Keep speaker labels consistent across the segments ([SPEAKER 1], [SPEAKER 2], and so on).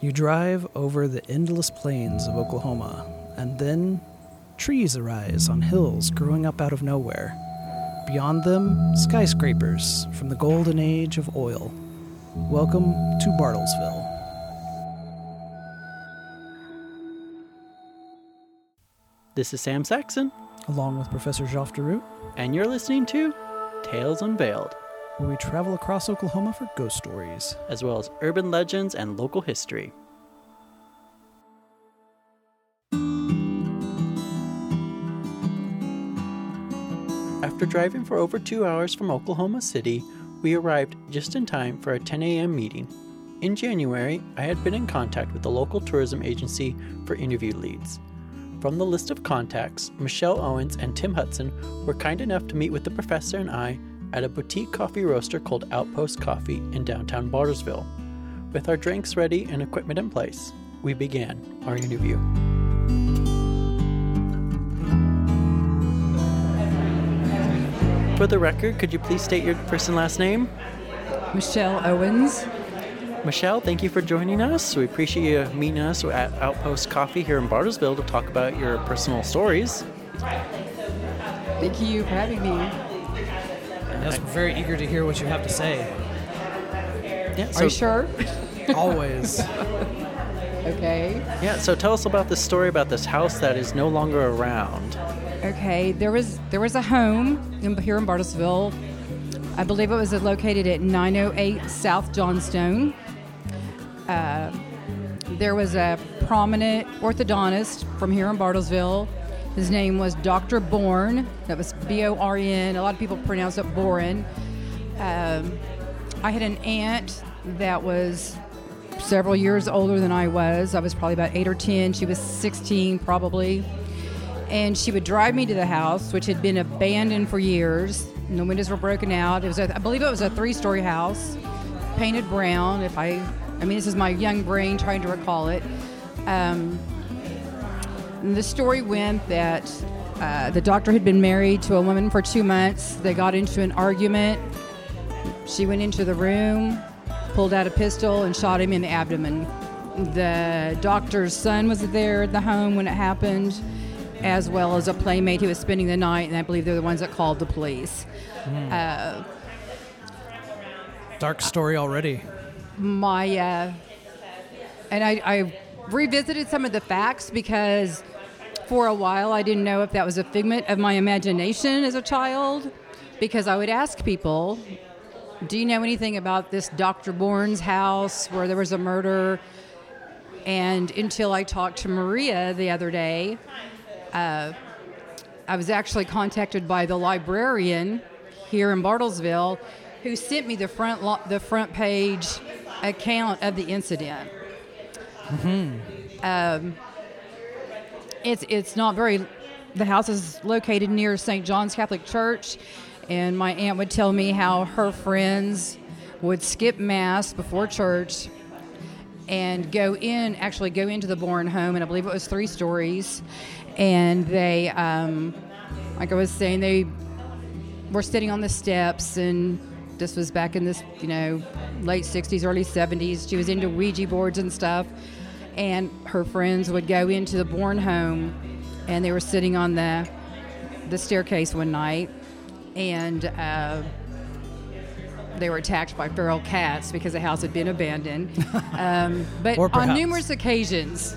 [SPEAKER 1] You drive over the endless plains of Oklahoma, and then trees arise on hills growing up out of nowhere. Beyond them, skyscrapers from the golden age of oil. Welcome to Bartlesville.
[SPEAKER 2] This is Sam Saxon,
[SPEAKER 1] Along with Professor Jacques Deroute,
[SPEAKER 2] and you're listening to Tales Unveiled,
[SPEAKER 1] where we travel across Oklahoma for ghost stories.
[SPEAKER 2] as well as urban legends and local history. After driving for over two hours from Oklahoma City, we arrived just in time for a 10 a.m. meeting. In January, I had been in contact with the local tourism agency for interview leads. From the list of contacts, Michelle Owens and Tim Hudson were kind enough to meet with the professor and I at a boutique coffee roaster called Outpost Coffee in downtown Bartlesville. With our drinks ready and equipment in place, we began our interview. For the record, could you please state your first and last name?
[SPEAKER 3] Michelle Owens.
[SPEAKER 2] Michelle, thank you for joining us. We appreciate you meeting us at Outpost Coffee here in Bartlesville to talk about your personal stories.
[SPEAKER 3] Thank you for having me.
[SPEAKER 1] Yes, we're very eager to hear what you have to say.
[SPEAKER 2] Yeah,
[SPEAKER 3] Are you sure?
[SPEAKER 1] Always.
[SPEAKER 3] okay.
[SPEAKER 2] Yeah, so tell us about this story about this house that is no longer around.
[SPEAKER 3] Okay. There was there was a home in, here in Bartlesville. I believe it was located at 908 South Johnstone. Uh, there was a prominent orthodontist from here in Bartlesville. His name was Dr. Born. That was B O R N. A lot of people pronounce it Boren. Um, I had an aunt that was several years older than I was. I was probably about eight or 10. She was 16, probably. And she would drive me to the house, which had been abandoned for years. And the windows were broken out. It was, a, I believe, it was a three-story house, painted brown. If I, I mean, this is my young brain trying to recall it. Um, and the story went that uh, the doctor had been married to a woman for two months. They got into an argument. She went into the room, pulled out a pistol, and shot him in the abdomen. The doctor's son was there at the home when it happened, as well as a playmate who was spending the night, and I believe they're the ones that called the police. Uh,
[SPEAKER 1] Dark story already.
[SPEAKER 3] my uh, and I, I revisited some of the facts because for a while I didn't know if that was a figment of my imagination as a child because I would ask people, "Do you know anything about this Dr. Born's house where there was a murder?" And until I talked to Maria the other day, uh, I was actually contacted by the librarian here in Bartlesville, who sent me the front lo- the front page account of the incident. Um, it's it's not very. The house is located near St. John's Catholic Church, and my aunt would tell me how her friends would skip mass before church and go in actually go into the Born home and I believe it was three stories and they um, like I was saying they were sitting on the steps and this was back in this you know late 60s early 70s she was into Ouija boards and stuff and her friends would go into the Born home and they were sitting on the the staircase one night and uh, they were attacked by feral cats because the house had been abandoned. Um, but on numerous occasions,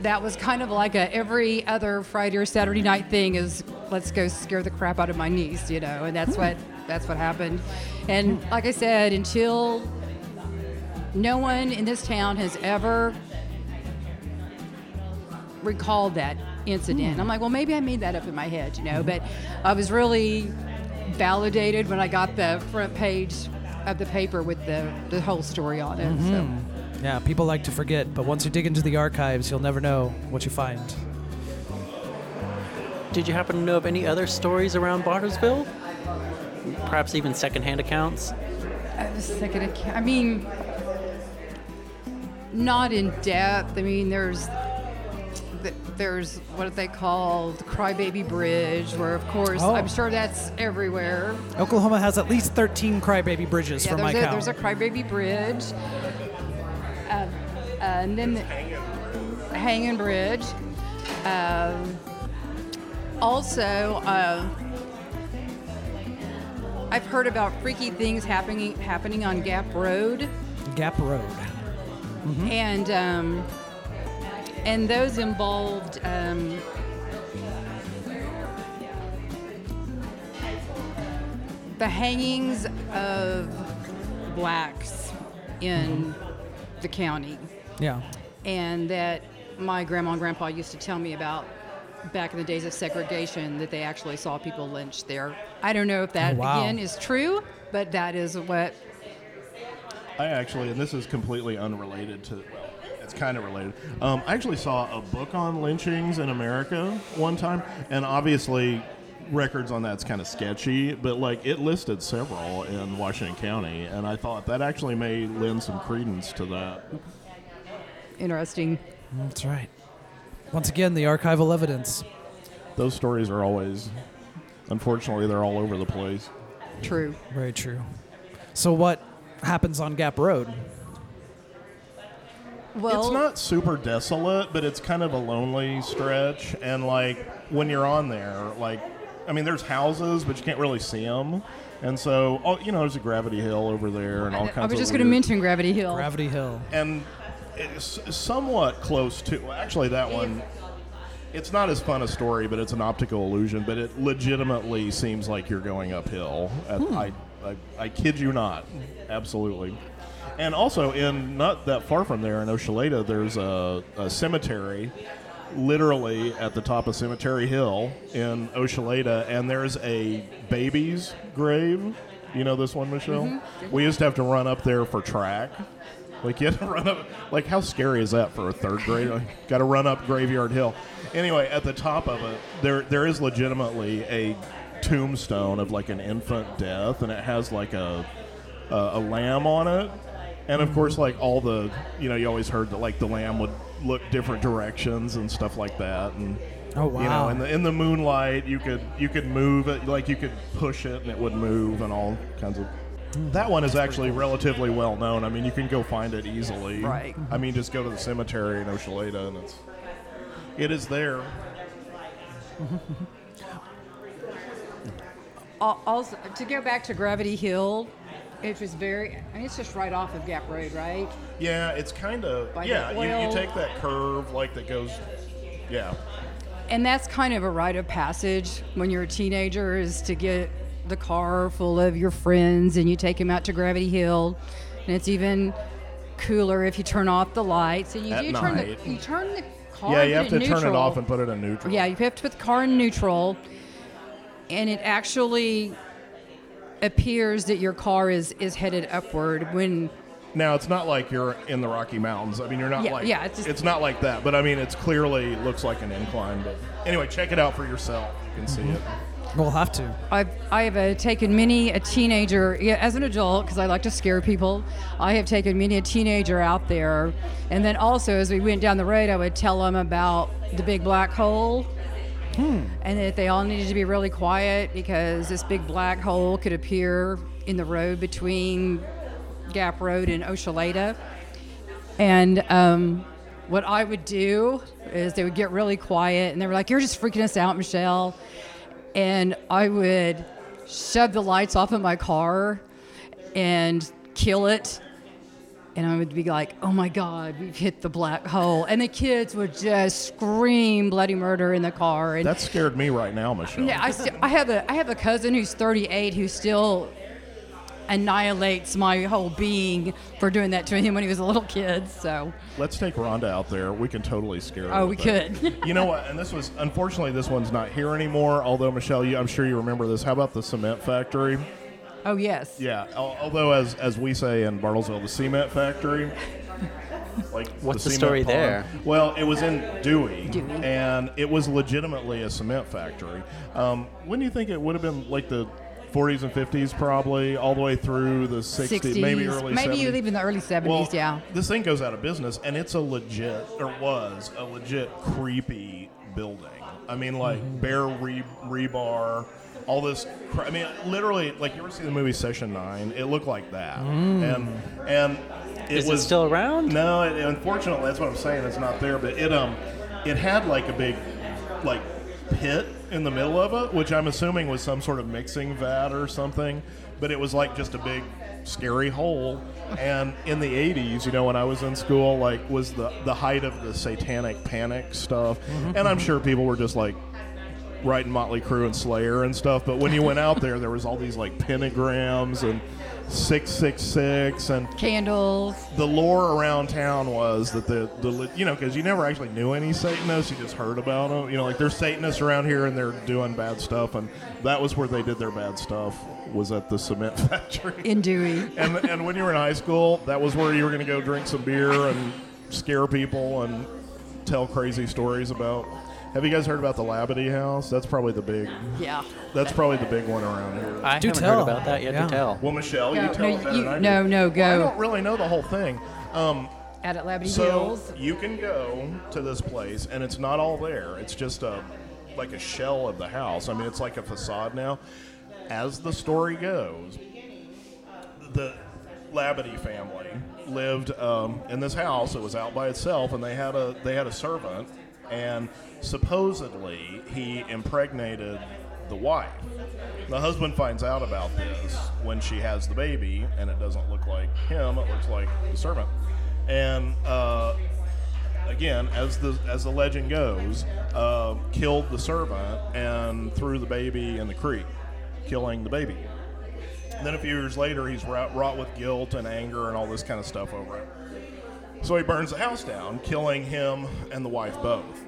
[SPEAKER 3] that was kind of like a every other Friday or Saturday night thing is let's go scare the crap out of my niece, you know, and that's what that's what happened. And like I said, until no one in this town has ever recalled that incident. Hmm. I'm like, well, maybe I made that up in my head, you know, but I was really validated when I got the front page of the paper with the, the whole story on it. So. Mm-hmm.
[SPEAKER 1] Yeah, people like to forget, but once you dig into the archives, you'll never know what you find.
[SPEAKER 2] Did you happen to know of any other stories around Bartlesville? Perhaps even secondhand accounts?
[SPEAKER 3] I was thinking, of- I mean, not in depth. I mean, there's there's what they call the Crybaby Bridge, where of course
[SPEAKER 1] Oh.
[SPEAKER 3] I'm sure that's everywhere.
[SPEAKER 1] Oklahoma has at least 13 crybaby bridges
[SPEAKER 3] Yeah,
[SPEAKER 1] from my
[SPEAKER 3] there's a,
[SPEAKER 1] count.
[SPEAKER 3] there's a Crybaby Bridge. Uh, and then the Hanging Bridge. Um, also, uh, I've heard about freaky things happening happening on Gap Road,
[SPEAKER 1] Gap Road.
[SPEAKER 3] And um, and those involved. Um, the hangings of blacks in the county
[SPEAKER 1] Yeah.
[SPEAKER 3] and that my grandma and grandpa used to tell me about back in the days of segregation that they actually saw people lynched there. I don't know if that
[SPEAKER 1] Oh, wow.
[SPEAKER 3] again is true, but that is what
[SPEAKER 4] I actually, and this is completely unrelated to. Well, it's kind of related. Um, I actually saw a book on lynchings in America one time, and obviously, records on that's kind of sketchy. But like, it listed several in Washington County, and I thought that actually may lend some credence to that.
[SPEAKER 3] interesting.
[SPEAKER 1] That's right. Once again, the archival evidence.
[SPEAKER 4] Those stories are always, unfortunately, they're all over the place.
[SPEAKER 3] True.
[SPEAKER 1] Very true. So, what happens on Gap Road?
[SPEAKER 3] Well,
[SPEAKER 4] it's not super desolate, but it's kind of a lonely stretch. And like when you're on there, like I mean, there's houses, but you can't really see them. And so, oh, you know, there's a gravity hill over there, and all kinds.
[SPEAKER 3] I was
[SPEAKER 4] of
[SPEAKER 3] just going to mention Gravity Hill.
[SPEAKER 1] Gravity Hill.
[SPEAKER 4] and it's somewhat close to. Well, actually, that one. It's not as fun a story, but it's an optical illusion. But it legitimately seems like you're going uphill. At, hmm. I, I, I kid you not, absolutely. And also, in not that far from there, in Ochelata, there's a, a cemetery, literally at the top of Cemetery Hill in Ochelata, and there's a baby's grave. You know this one, Michelle? Mm-hmm. We used to have to run up there for track. Like you had to run up. Like how scary is that for a third grader? Like, Got to run up Graveyard Hill. Anyway, at the top of it, there there is legitimately a tombstone of like an infant death, and it has like a a, a lamb on it. And of course, like all the you know, you always heard that like the lamb would look different directions and stuff like that, and
[SPEAKER 1] Oh,
[SPEAKER 4] you know, in the in the moonlight, you could you could move it, like you could push it and it would move, and all kinds of. That one is actually relatively well known. I mean, you can go find it easily.
[SPEAKER 3] Right.
[SPEAKER 4] I mean, just go to the cemetery in Ochelata, and it's it is there.
[SPEAKER 3] Al- Also, to go back to Gravity Hill, it was very. I mean, it's just right off of Gap Road, right?
[SPEAKER 4] Yeah, it's kind of
[SPEAKER 3] By
[SPEAKER 4] yeah. You, you take that curve like that goes. Yeah,
[SPEAKER 3] And that's kind of a rite of passage when you're a teenager is to get the car full of your friends and you take them out to Gravity Hill. And it's even cooler if you turn off the lights and you
[SPEAKER 4] At
[SPEAKER 3] do turn
[SPEAKER 4] night.
[SPEAKER 3] the you turn the car
[SPEAKER 4] yeah. You have to
[SPEAKER 3] in
[SPEAKER 4] turn it off and put it in neutral.
[SPEAKER 3] Yeah, you have to put the car in neutral, and it actually appears that your car is is headed upward when
[SPEAKER 4] Now it's not like you're in the Rocky Mountains. I mean, you're not
[SPEAKER 3] Yeah,
[SPEAKER 4] like
[SPEAKER 3] yeah, it's just-
[SPEAKER 4] not like that. But I mean, it's clearly looks like an incline. But anyway, check it out for yourself. You can see it.
[SPEAKER 1] We'll have to.
[SPEAKER 3] I've I have uh, taken many a teenager yeah, as an adult because I like to scare people. I have taken many a teenager out there, and then also as we went down the road, I would tell them about the big black hole. And that they all needed to be really quiet because this big black hole could appear in the road between Gap Road and Ochelata. And um, what I would do is they would get really quiet and they were like, You're just freaking us out, Michelle. And I would shove the lights off of my car and kill it. And I would be like, Oh my God, we've hit the black hole. And the kids would just scream bloody murder in the car. And
[SPEAKER 4] That scared me right now, Michelle.
[SPEAKER 3] yeah, I, st- I have a I have a cousin who's 38 who still annihilates my whole being for doing that to him when he was a little kid. So,
[SPEAKER 4] Let's take Rhonda out there. We can totally scare her.
[SPEAKER 3] oh, we could.
[SPEAKER 4] You know what? And this was unfortunately this one's not here anymore. Although Michelle, you, I'm sure you remember this. How about the cement factory?
[SPEAKER 3] Oh yes.
[SPEAKER 4] Yeah. al- Although as as we say in Bartlesville, the cement factory. Like
[SPEAKER 2] What's the
[SPEAKER 4] cement
[SPEAKER 2] story
[SPEAKER 4] pond.
[SPEAKER 2] there?
[SPEAKER 4] Well, it was in Dewey,
[SPEAKER 3] Dewey.
[SPEAKER 4] and it was legitimately a cement factory. Um, when do you think it would have been? Like the 40s and 50s, probably all the way through the 60s,
[SPEAKER 3] 60s,
[SPEAKER 4] maybe early
[SPEAKER 3] maybe
[SPEAKER 4] 70s.
[SPEAKER 3] even the early 70s.
[SPEAKER 4] Well,
[SPEAKER 3] yeah.
[SPEAKER 4] This thing goes out of business, and it's a legit, or was a legit creepy building. I mean, like bare re- rebar, all this. Cr- I mean, literally, like you ever see the movie Session Nine? It looked like that, and and it
[SPEAKER 2] Is
[SPEAKER 4] was
[SPEAKER 2] it still around?
[SPEAKER 4] No, it, unfortunately, that's what I'm saying. It's not there, but it um, it had like a big, like, pit in the middle of it, which I'm assuming was some sort of mixing vat or something. But it was like just a big, scary hole. And in the '80s, you know, when I was in school, like, was the the height of the Satanic Panic stuff, and I'm sure people were just like writing Motley Crue and Slayer and stuff. But when you went out there, there was all these like pentagrams and six six six and
[SPEAKER 3] Candles.
[SPEAKER 4] the lore around town was that the, the you know because you never actually knew any Satanists, you just heard about them. You know, like there's Satanists around here and they're doing bad stuff, and that was where they did their bad stuff. Was at the cement factory.
[SPEAKER 3] In Dewey.
[SPEAKER 4] and and when you were in high school, that was where you were going to go drink some beer and scare people and tell crazy stories about. Have you guys heard about the Labadie House? That's probably the big.
[SPEAKER 3] Yeah.
[SPEAKER 4] That's probably the big one around here.
[SPEAKER 2] I
[SPEAKER 1] Do
[SPEAKER 2] haven't
[SPEAKER 1] tell.
[SPEAKER 2] heard about that yet.
[SPEAKER 1] Yeah.
[SPEAKER 2] To tell.
[SPEAKER 4] well, Michelle,
[SPEAKER 3] Go.
[SPEAKER 4] you tell
[SPEAKER 3] No,
[SPEAKER 4] better
[SPEAKER 3] you-
[SPEAKER 4] than I do.
[SPEAKER 3] no, no,
[SPEAKER 4] Well, I
[SPEAKER 3] go.
[SPEAKER 4] don't really know the whole thing. Um,
[SPEAKER 3] Out at Labadie
[SPEAKER 4] so
[SPEAKER 3] Hills.
[SPEAKER 4] you can go to this place, and it's not all there. It's just a like a shell of the house. I mean, it's like a facade now. As the story goes, the Labadie family lived um, in this house. It was out by itself, and they had a they had a servant, and supposedly he impregnated the wife. The husband finds out about this when she has the baby, and it doesn't look like him. It looks like the servant, and. Uh, again, as the as the legend goes, uh, killed the servant and threw the baby in the creek, killing the baby. And then a few years later, he's wrought, wrought with guilt and anger and all this kind of stuff over it. So he burns the house down, killing him and the wife both.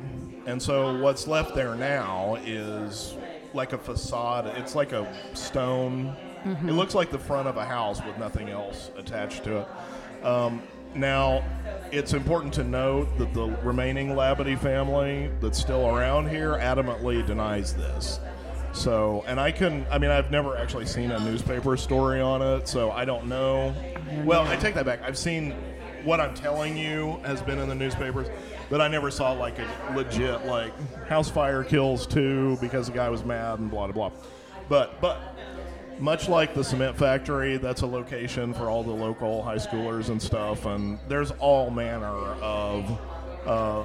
[SPEAKER 4] And so what's left there now is like a facade. It's like a stone. It looks like the front of a house with nothing else attached to it. Um, now, it's important to note that the remaining Labadie family that's still around here adamantly denies this. So, and I can, I mean, I've never actually seen a newspaper story on it, so I don't know. Well, I take that back. I've seen what I'm telling you has been in the newspapers, but I never saw like a legit, like, house fire kills two because the guy was mad and blah, blah, blah. But, but, much like the cement factory, that's a location for all the local high schoolers and stuff, and there's all manner of uh,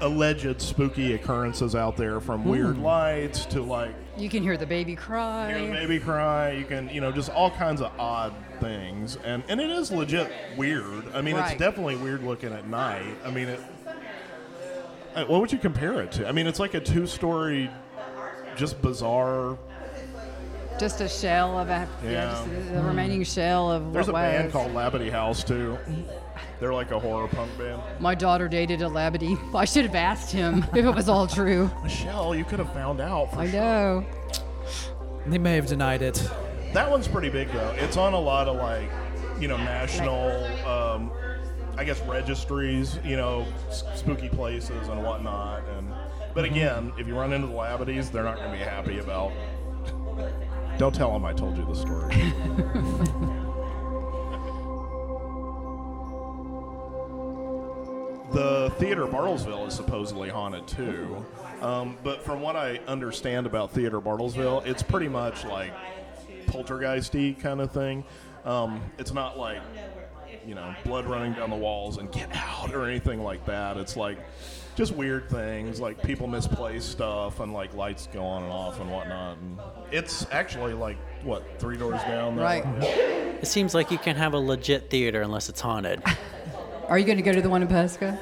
[SPEAKER 4] alleged spooky occurrences out there, from weird lights to like
[SPEAKER 3] You can hear the baby cry.
[SPEAKER 4] hear the baby cry. You can, you know, just all kinds of odd things, and and it is legit weird. I mean,
[SPEAKER 3] Right.
[SPEAKER 4] it's definitely weird looking at night. I mean, it. uh, What would you compare it to? I mean, it's like a two-story, just bizarre.
[SPEAKER 3] Just a shell of a yeah,
[SPEAKER 4] Yeah.
[SPEAKER 3] just the, remaining shell of
[SPEAKER 4] There's a
[SPEAKER 3] what
[SPEAKER 4] band called Labadie House too. They're like a horror punk band.
[SPEAKER 3] My daughter dated a Labadie. I should have asked him if it was all true.
[SPEAKER 4] Michelle, you could have found out. For
[SPEAKER 3] I
[SPEAKER 4] sure.
[SPEAKER 3] know.
[SPEAKER 1] They may have denied it.
[SPEAKER 4] That one's pretty big though. It's on a lot of like, you know, national, um, I guess registries. You know, s- spooky places and whatnot. And but again, if you run into the Labadies, they're not going to be happy about. Don't tell them I told you the story. Theater Bartlesville is supposedly haunted too. Um, but from what I understand about Theater Bartlesville, it's pretty much like poltergeisty kind of thing. Um, it's not like you know blood running down the walls and get out or anything like that. It's like just weird things like people misplace stuff and like lights go on and off and whatnot. And it's actually like what three doors down. there?
[SPEAKER 3] Right.
[SPEAKER 4] Yeah.
[SPEAKER 2] It seems like you can't have a legit theater unless it's haunted.
[SPEAKER 3] Are you going to go to the one in Pawhuska?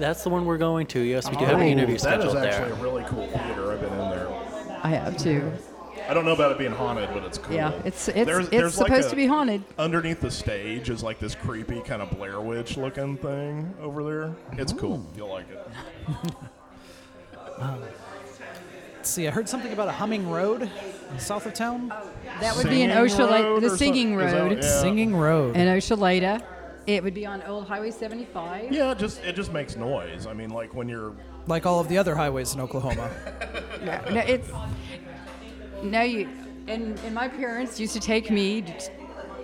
[SPEAKER 2] That's the one we're going to. Yes, we do have an
[SPEAKER 4] Oh,
[SPEAKER 2] interview
[SPEAKER 4] that is
[SPEAKER 2] scheduled
[SPEAKER 4] actually
[SPEAKER 2] there.
[SPEAKER 4] a really cool theater. I've been in there.
[SPEAKER 3] I have too.
[SPEAKER 4] I don't know about it being haunted, but it's cool.
[SPEAKER 3] Yeah, it's it's
[SPEAKER 4] There's-
[SPEAKER 3] it's
[SPEAKER 4] there's like
[SPEAKER 3] supposed
[SPEAKER 4] a-
[SPEAKER 3] to be haunted.
[SPEAKER 4] Underneath the stage is like this creepy kind of Blair Witch looking thing over there. It's cool. Oh. You'll like it.
[SPEAKER 1] Um, let's see, I heard something about a humming road south of town.
[SPEAKER 3] That would be in
[SPEAKER 4] Singing
[SPEAKER 3] Ochelata,
[SPEAKER 4] Road
[SPEAKER 3] the
[SPEAKER 4] or
[SPEAKER 3] singing?
[SPEAKER 4] Is that-
[SPEAKER 3] road
[SPEAKER 4] yeah.
[SPEAKER 1] Singing Road.
[SPEAKER 3] in Ochelata. It would be on Old Highway 75.
[SPEAKER 4] Yeah, it just it just makes noise. I mean, like when you're
[SPEAKER 1] like all of the other highways in Oklahoma.
[SPEAKER 3] No, no, it's no you. And and my parents used to take me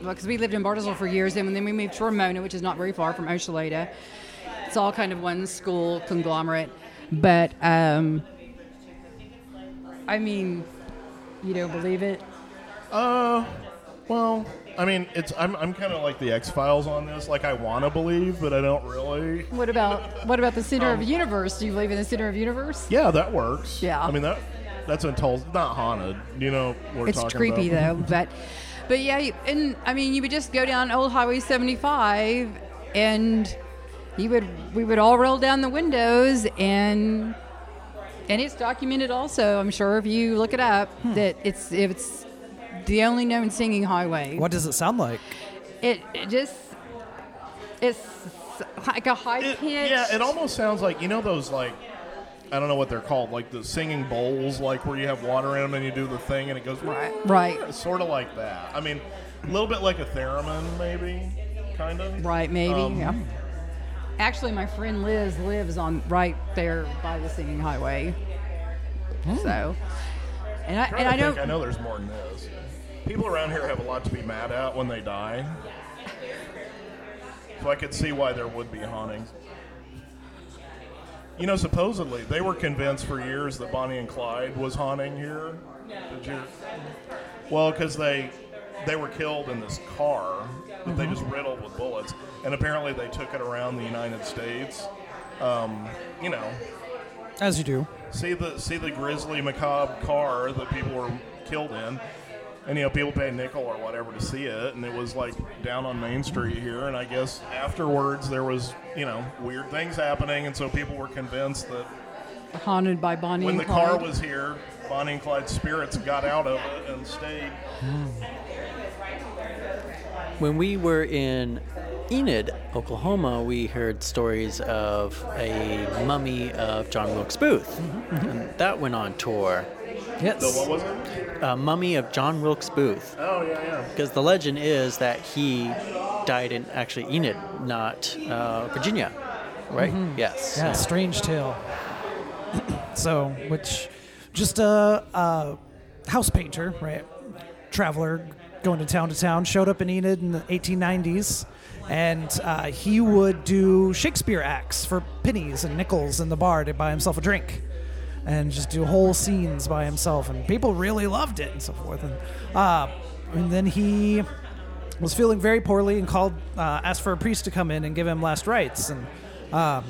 [SPEAKER 3] because we lived in Bartlesville for years, and then we moved to Ramona, which is not very far from Ochelata. It's all kind of one school conglomerate, but um, I mean, you don't believe it?
[SPEAKER 4] uh, well, I mean, it's I'm I'm kind of like the X Files on this. Like I want to believe, but I don't really.
[SPEAKER 3] What about what about the center of the universe? Do you believe in the center of universe?
[SPEAKER 4] Yeah, that works.
[SPEAKER 3] Yeah.
[SPEAKER 4] I mean that that's untold. Not haunted. You know we're
[SPEAKER 3] it's
[SPEAKER 4] talking
[SPEAKER 3] creepy
[SPEAKER 4] about.
[SPEAKER 3] though, but but yeah, and I mean, you would just go down Old Highway 75, and you would we would all roll down the windows, and and it's documented also. I'm sure if you look it up,
[SPEAKER 4] Hmm.
[SPEAKER 3] that it's it's the only known singing highway.
[SPEAKER 1] What does it sound like?
[SPEAKER 3] It, it just it's like a high
[SPEAKER 4] It-
[SPEAKER 3] pitch.
[SPEAKER 4] yeah, it almost sounds like you know those like I don't know what they're called, like the singing bowls, like where you have water in them and you do the thing and it goes
[SPEAKER 3] Right, right.
[SPEAKER 4] sort of like that. I mean, a little bit like a theremin, maybe, kind of.
[SPEAKER 3] Right, maybe.
[SPEAKER 4] Um,
[SPEAKER 3] yeah. Actually, my friend Liz lives on right there by the singing highway. So, and I
[SPEAKER 4] I'm trying
[SPEAKER 3] and I
[SPEAKER 4] to think,
[SPEAKER 3] don't.
[SPEAKER 4] I know there's more than this. People around here have a lot to be mad at when they die. So I could see why there would be hauntings. You know, supposedly they were convinced for years that Bonnie and Clyde was haunting here. Did you? Well, because they they were killed in this car that they just riddled with bullets, and apparently they took it around the United States. Um, you know,
[SPEAKER 1] As you do.
[SPEAKER 4] see the see the grisly macabre car that people were killed in and you know people paid a nickel or whatever to see it. And it was like down on main street here. And i guess afterwards there was you know weird things happening. And so people were convinced that
[SPEAKER 3] haunted by Bonnie
[SPEAKER 4] when the
[SPEAKER 3] Clyde.
[SPEAKER 4] car was here bonnie and clyde's spirits got out of it and stayed hmm.
[SPEAKER 2] When we were in Enid, Oklahoma, we heard stories of a mummy of John Wilkes Booth. And that went on tour.
[SPEAKER 1] Yes.
[SPEAKER 4] so what was it
[SPEAKER 2] A mummy of John Wilkes Booth.
[SPEAKER 4] oh yeah yeah
[SPEAKER 2] Because the legend is that he died in actually Enid, not uh, Virginia. Right? Yes.
[SPEAKER 1] Yeah, strange tale. so, which just a, a house painter, right? Traveler going to town to town, showed up in Enid in the 1890s, and uh, he would do Shakespeare acts for pennies and nickels in the bar to buy himself a drink. And just do whole scenes by himself, and people really loved it and so forth. And, uh, and then he was feeling very poorly and called, uh, asked for a priest to come in and give him last rites. And um,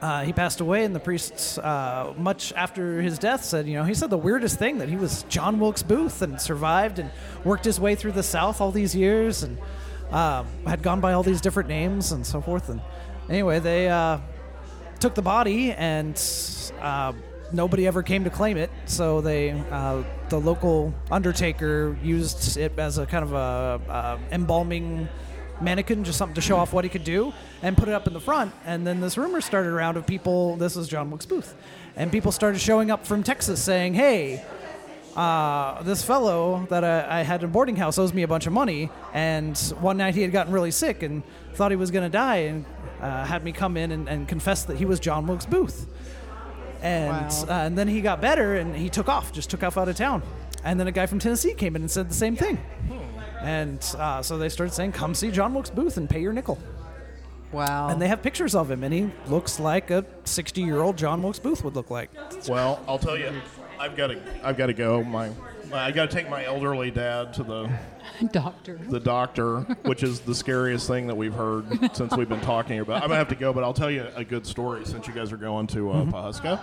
[SPEAKER 1] uh, he passed away, and the priests, uh, much after his death, said, you know, he said the weirdest thing that he was John Wilkes Booth and survived and worked his way through the South all these years and um, had gone by all these different names and so forth. And anyway, they uh, took the body, and uh, nobody ever came to claim it. So they, uh, the local undertaker, used it as a kind of a, uh embalming mannequin, just something to show off what he could do, and put it up in the front. And then this rumor started around of people. This is John Wilkes Booth, and people started showing up from Texas saying, "Hey." Uh, this fellow that I, I had in a boarding house owes me a bunch of money, and one night he had gotten really sick and thought he was going to die, and uh, had me come in and, and confess that he was John Wilkes Booth. And
[SPEAKER 3] Wow.
[SPEAKER 1] uh, and then he got better, and he took off, just took off out of town. And then a guy from Tennessee came in and said the same thing. And uh, so they started saying, "Come see John Wilkes Booth and pay your nickel."
[SPEAKER 3] Wow.
[SPEAKER 1] And they have pictures of him, and he looks like a 60-year-old John Wilkes Booth would look like.
[SPEAKER 4] well i'll tell you i've got to i've got to go my i got to take my elderly dad to the
[SPEAKER 3] doctor.
[SPEAKER 4] the doctor, which is the scariest thing that we've heard since we've been talking about. I'm gonna have to go, but I'll tell you a good story since you guys are going to uh, Pawhuska.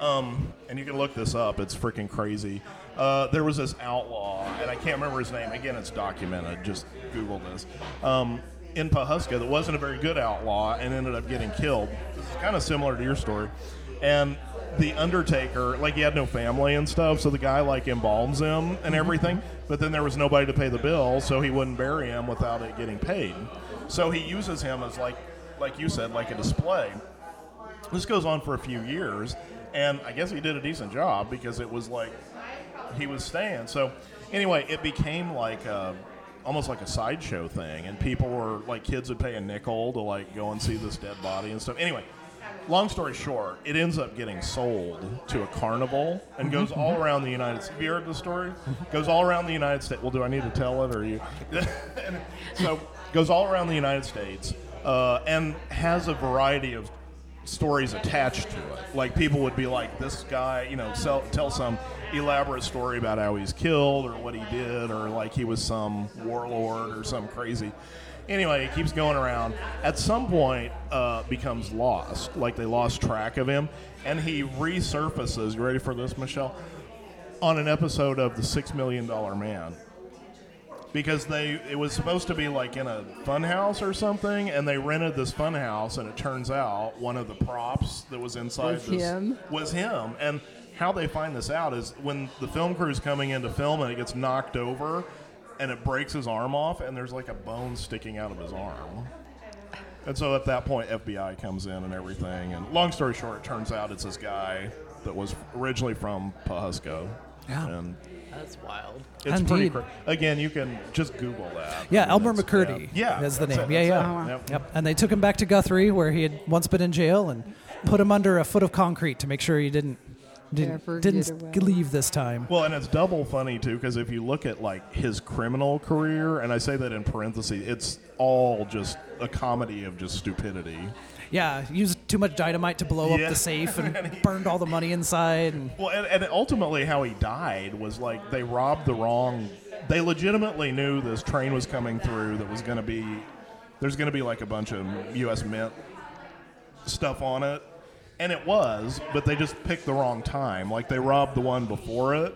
[SPEAKER 4] Um, and you can look this up; it's freaking crazy. Uh, there was this outlaw, and I can't remember his name. Again, it's documented. Just Google this. Um, in Pawhuska, that wasn't a very good outlaw, and ended up getting killed. This is kind of similar to your story. And the Undertaker, like he had no family and stuff, so the guy like embalms him and everything. But then there was nobody to pay the bill, so he wouldn't bury him without it getting paid. So he uses him as like, like you said, like a display. This goes on for a few years, and I guess he did a decent job because it was like he was staying. So anyway, it became like a, almost like a sideshow thing, and people were like kids would pay a nickel to like go and see this dead body and stuff. Anyway, long story short, it ends up getting sold to a carnival and goes all around the United States. Have you heard the story? Goes all around the United States. Well, do I need to tell it or you? so goes all around the United States uh, and has a variety of stories attached to it. Like people would be like, "This guy," you know, sell, tell some elaborate story about how he's killed or what he did, or like he was some warlord or some crazy. Anyway, he keeps going around. At some point, uh, becomes lost. Like they lost track of him, and he resurfaces. You ready for this, Michelle? On an episode of The Six Million Dollar Man because they it was supposed to be like in a fun house or something and they rented this fun house and it turns out one of the props that was inside
[SPEAKER 3] Was
[SPEAKER 4] this
[SPEAKER 3] him?
[SPEAKER 4] was him and how they find this out is when the film crew is coming in to film and it gets knocked over and it breaks his arm off and there's like a bone sticking out of his arm and so at that point FBI comes in and everything and long story short it turns out it's this guy that was originally from Pawhuska
[SPEAKER 1] Yeah.
[SPEAKER 4] and
[SPEAKER 2] That's wild.
[SPEAKER 4] it's pretty
[SPEAKER 1] Indeed.
[SPEAKER 4] again you can just google that
[SPEAKER 1] Yeah,
[SPEAKER 4] I mean,
[SPEAKER 1] Elmer
[SPEAKER 4] it's-
[SPEAKER 1] McCurdy
[SPEAKER 4] yeah,
[SPEAKER 1] is the name.
[SPEAKER 4] it,
[SPEAKER 1] Yeah,
[SPEAKER 4] that's
[SPEAKER 1] yeah.
[SPEAKER 4] it.
[SPEAKER 3] Oh.
[SPEAKER 4] Yep.
[SPEAKER 1] Yep. And they took him back to Guthrie, where he had once been in jail, and put him under a foot of concrete to make sure he didn't didn't,
[SPEAKER 3] Ever
[SPEAKER 1] didn't
[SPEAKER 3] away.
[SPEAKER 1] leave this time.
[SPEAKER 4] Well, and it's double funny too because if you look at like his criminal career, and I say that in parentheses, it's all just a comedy of just stupidity.
[SPEAKER 1] Yeah, used too much dynamite to blow up
[SPEAKER 4] Yeah.
[SPEAKER 1] the safe and burned all the money inside. And
[SPEAKER 4] Well, and, and ultimately, how he died was like they robbed the wrong. They legitimately knew this train was coming through that was going to be. There's going to be like a bunch of U.S. Mint stuff on it, and it was, but they just picked the wrong time. Like they robbed the one before it,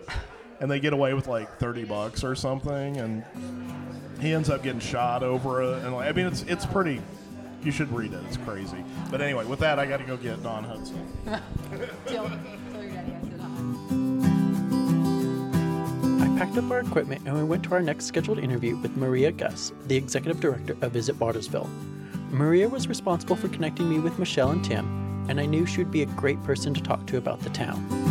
[SPEAKER 4] and they get away with like thirty bucks or something, and he ends up getting shot over it. And like, I mean, it's it's pretty. You should read it. It's crazy. But anyway, with that, I got to go get Don Hudson.
[SPEAKER 2] I packed up our equipment and we went to our next scheduled interview with Maria Gus, the executive director of Visit Bartlesville. Maria was responsible for connecting me with Michelle and Tim, and I knew she would be a great person to talk to about the town.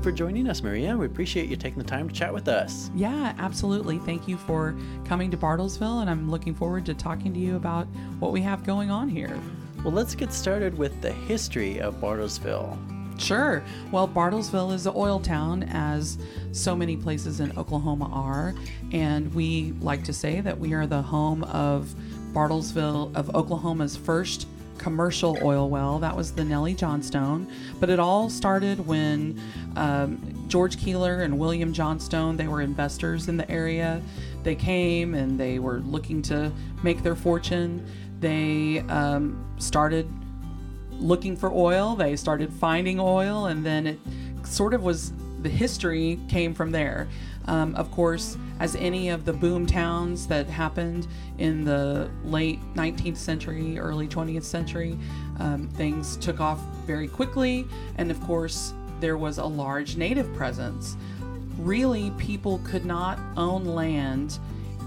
[SPEAKER 2] You for joining us, Maria. We appreciate you taking the time to chat with us.
[SPEAKER 5] Yeah, absolutely. Thank you for coming to Bartlesville, and I'm looking forward to talking to you about what we have going on here.
[SPEAKER 2] Well, let's get started with the history of Bartlesville.
[SPEAKER 5] Sure. Well, Bartlesville is an oil town, as so many places in Oklahoma are. And we like to say that we are the home of Bartlesville, of Oklahoma's first commercial oil well. That was the Nellie Johnstone. But it all started when um, George Keeler and William Johnstone, they were investors in the area. They came and they were looking to make their fortune. They um, started looking for oil. They started finding oil, and then it sort of was the history came from there. Um, of course, as any of the boom towns that happened in the late 19th century, early 20th century, um, things took off very quickly, and of course, there was a large native presence. Really, people could not own land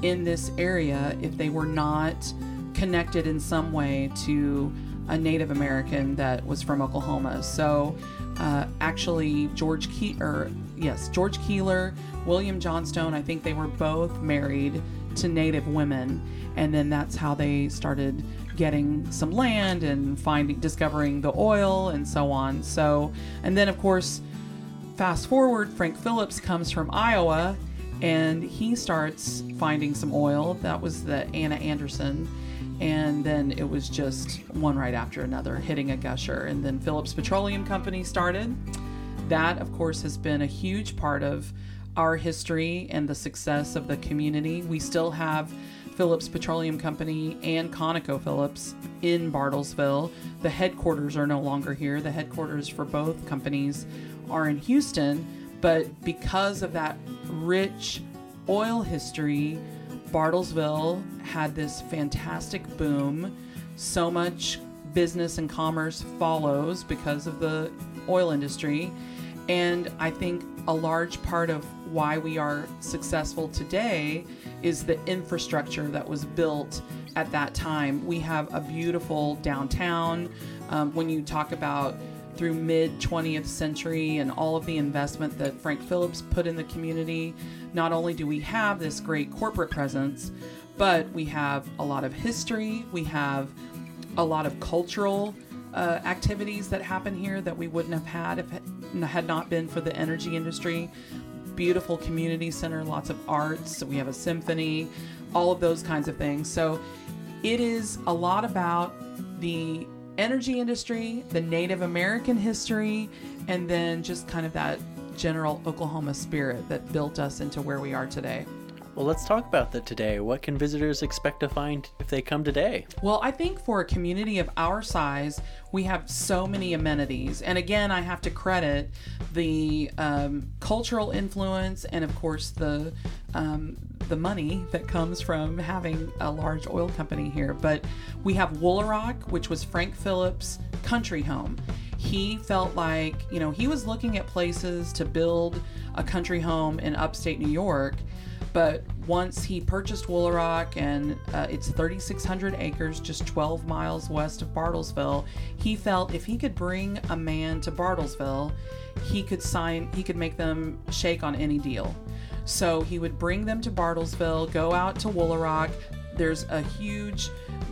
[SPEAKER 5] in this area if they were not connected in some way to a Native American that was from Oklahoma. So, uh, actually, George Keeler, yes, George Keeler, William Johnstone, I think they were both married to Native women, and then that's how they started getting some land and finding, discovering the oil and so on. So, and then of course, fast forward, Frank Phillips comes from Iowa and he starts finding some oil. That was the Anna Anderson. And then it was just one right after another hitting a gusher. And then Phillips Petroleum Company started. That, of course, has been a huge part of our history and the success of the community. We still have Phillips Petroleum Company and ConocoPhillips in Bartlesville. The headquarters are no longer here. The headquarters for both companies are in Houston, but because of that rich oil history, Bartlesville had this fantastic boom. So much business and commerce follows because of the oil industry. And I think a large part of why we are successful today is the infrastructure that was built at that time. We have a beautiful downtown. Um, when you talk about through mid 20th century and all of the investment that Frank Phillips put in the community, not only do we have this great corporate presence, but we have a lot of history, we have a lot of cultural uh, activities that happen here that we wouldn't have had if had not been for the energy industry. Beautiful community center, lots of arts. We have a symphony, all of those kinds of things. So it is a lot about the energy industry, the Native American history, and then just kind of that general Oklahoma spirit that built us into where we are today.
[SPEAKER 2] Well, let's talk about that today. What can visitors expect to find if they come today?
[SPEAKER 5] Well, I think for a community of our size, we have so many amenities. And again, I have to credit the um, cultural influence and, of course, the um, the money that comes from having a large oil company here. But we have Woolaroc, which was Frank Phillips' country home. He felt like, you know, he was looking at places to build a country home in upstate New York but once he purchased Woolaroc, and uh, it's 3,600 acres, just 12 miles west of Bartlesville, he felt if he could bring a man to Bartlesville, he could sign, he could make them shake on any deal. So he would bring them to Bartlesville, go out to Woolaroc. There's a huge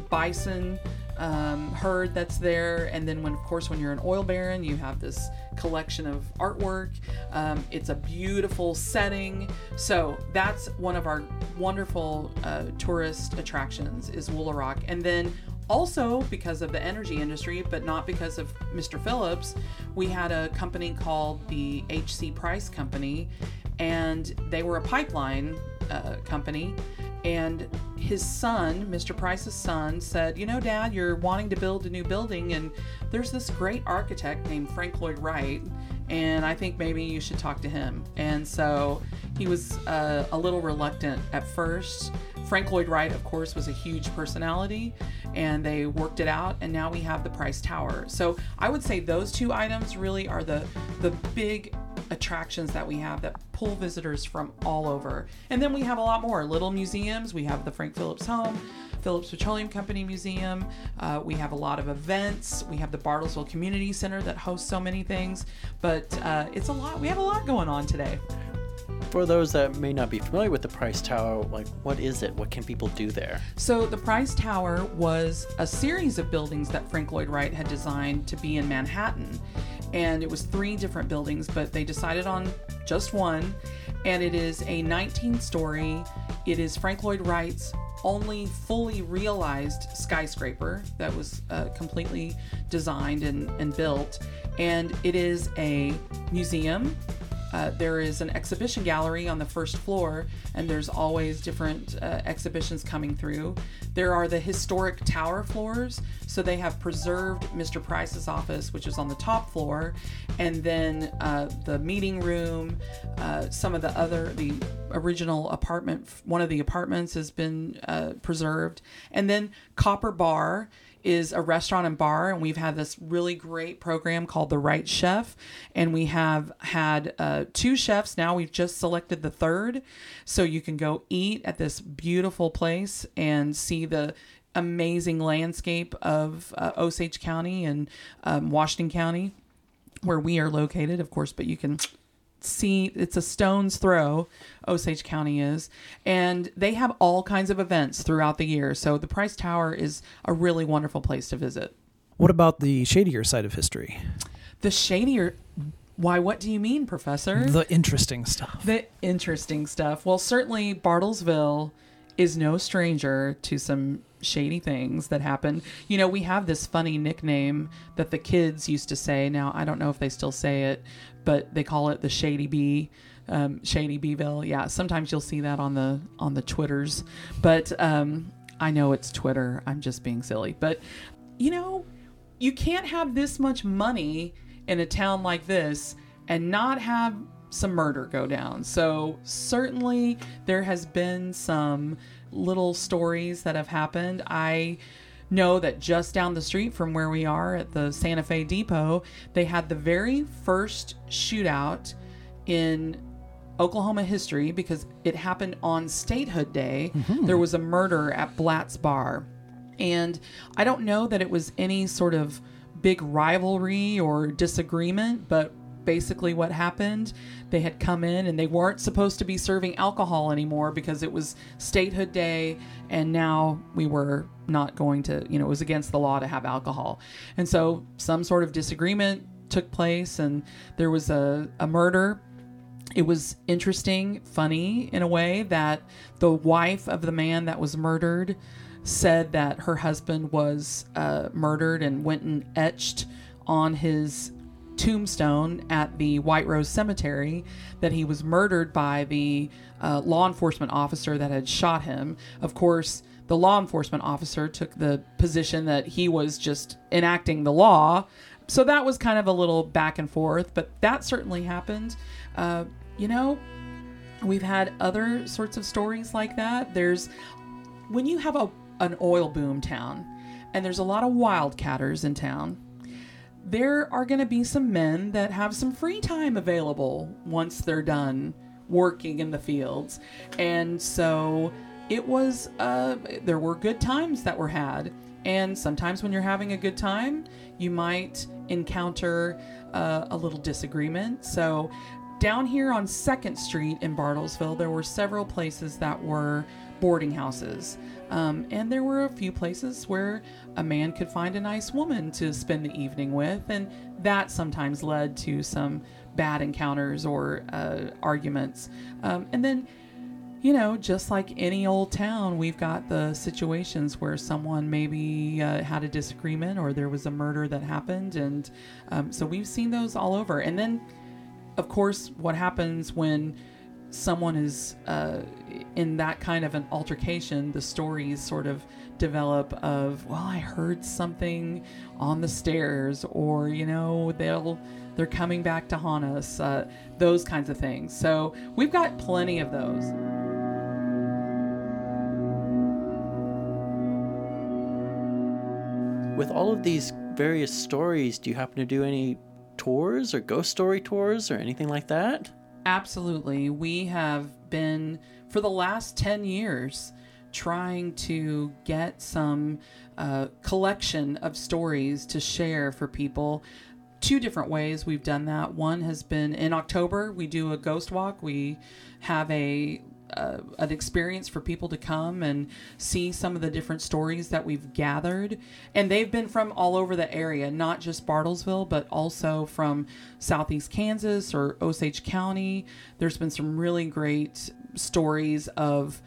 [SPEAKER 5] bison um, herd that's there. And then, when of course, when you're an oil baron, you have this collection of artwork. Um, it's a beautiful setting. So that's one of our wonderful uh, tourist attractions is Wooler Woolaroc. And then also because of the energy industry, but not because of Mr. Phillips, we had a company called the HC Price Company, and they were a pipeline uh, company and his son, Mr. Price's son, said, You know, Dad, you're wanting to build a new building, and there's this great architect named Frank Lloyd Wright, and I think maybe you should talk to him. And so he was uh, a little reluctant at first. Frank Lloyd Wright, of course, was a huge personality, and they worked it out, and now we have the Price Tower. So I would say those two items really are the the big attractions that we have that pull visitors from all over. And then we have a lot more little museums. We have the Frank Phillips Home. Phillips Petroleum Company Museum. Uh, we have a lot of events. We have the Bartlesville Community Center that hosts so many things. But uh, it's a lot. We have a lot going on today.
[SPEAKER 2] For those that may not be familiar with the Price Tower, like what is it? What can people do there?
[SPEAKER 5] So the Price Tower was a series of buildings that Frank Lloyd Wright had designed to be in Manhattan and it was three different buildings, but they decided on just one. And it is a 19 story, it is Frank Lloyd Wright's only fully realized skyscraper that was uh, completely designed and, and built. And it is a museum uh, there is an exhibition gallery on the first floor, and there's always different uh, exhibitions coming through. There are the historic tower floors, so they have preserved Mr. Price's office, which is on the top floor, and then uh, the meeting room, uh, some of the other, the original apartment, one of the apartments has been uh, preserved, and then Copper Bar is a restaurant and bar, and we've had this really great program called The Right Chef. And we have had uh, two chefs. Now we've just selected the third. So you can go eat at this beautiful place and see the amazing landscape of uh, Osage County and um, Washington County, where we are located, of course, but you can see it's a stone's throw osage county is and they have all kinds of events throughout the year so the price tower is a really wonderful place to visit
[SPEAKER 1] What about the shadier side of history?
[SPEAKER 5] the shadier why what do you mean professor
[SPEAKER 1] The interesting stuff.
[SPEAKER 5] the interesting stuff well certainly bartlesville is no stranger to some shady things that happen. You know, we have this funny nickname that the kids used to say. Now, I don't know if they still say it, but they call it the Shady Bee. Um, Shady Beeville, yeah. Sometimes you'll see that on the on the twitters, but um, I know it's Twitter. I'm just being silly, but you know, you can't have this much money in a town like this and not have some murder go down. So certainly there has been some little stories that have happened. I know that just down the street from where we are at the Santa Fe Depot, they had the very first shootout in Oklahoma history because it happened on Statehood Day. Mm-hmm. There was a murder at Blatt's Bar. And I don't know that it was any sort of big rivalry or disagreement, but basically what happened they had come in and they weren't supposed to be serving alcohol anymore because it was statehood day and now we were not going to you know it was against the law to have alcohol. And so some sort of disagreement took place and there was a, a murder. It was interesting, funny in a way that the wife of the man that was murdered said that her husband was uh, murdered and went and etched on his tombstone at the White Rose Cemetery that he was murdered by the uh, law enforcement officer that had shot him. Of course, the law enforcement officer took the position that he was just enacting the law. So that was kind of a little back and forth, but that certainly happened. Uh, you know, we've had other sorts of stories like that. There's when you have a an oil boom town and there's a lot of wildcatters in town there are going to be some men that have some free time available once they're done working in the fields. And so it was, uh, there were good times that were had. And sometimes when you're having a good time, you might encounter uh, a little disagreement. So down here on 2nd Street in Bartlesville, there were several places that were boarding houses. Um, and there were a few places where a man could find a nice woman to spend the evening with, and that sometimes led to some bad encounters or uh, arguments. Um, and then, you know, just like any old town, we've got the situations where someone maybe uh, had a disagreement or there was a murder that happened. And um, so we've seen those all over. And then, of course, what happens when someone is uh, in that kind of an altercation, the stories sort of develop of, well, I heard something on the stairs, or you know, they'll they're coming back to haunt us, uh, those kinds of things. So we've got plenty of those.
[SPEAKER 2] With all of these various stories, do you happen to do any tours or ghost story tours or anything like that?
[SPEAKER 5] Absolutely. We have been, for the last 10 years, trying to get some uh, collection of stories to share for people. Two different ways we've done that. One has been in October, we do a ghost walk. We have a uh, an experience for people to come and see some of the different stories that we've gathered. And they've been from all over the area, not just Bartlesville, but also from southeast Kansas or Osage County. There's been some really great stories of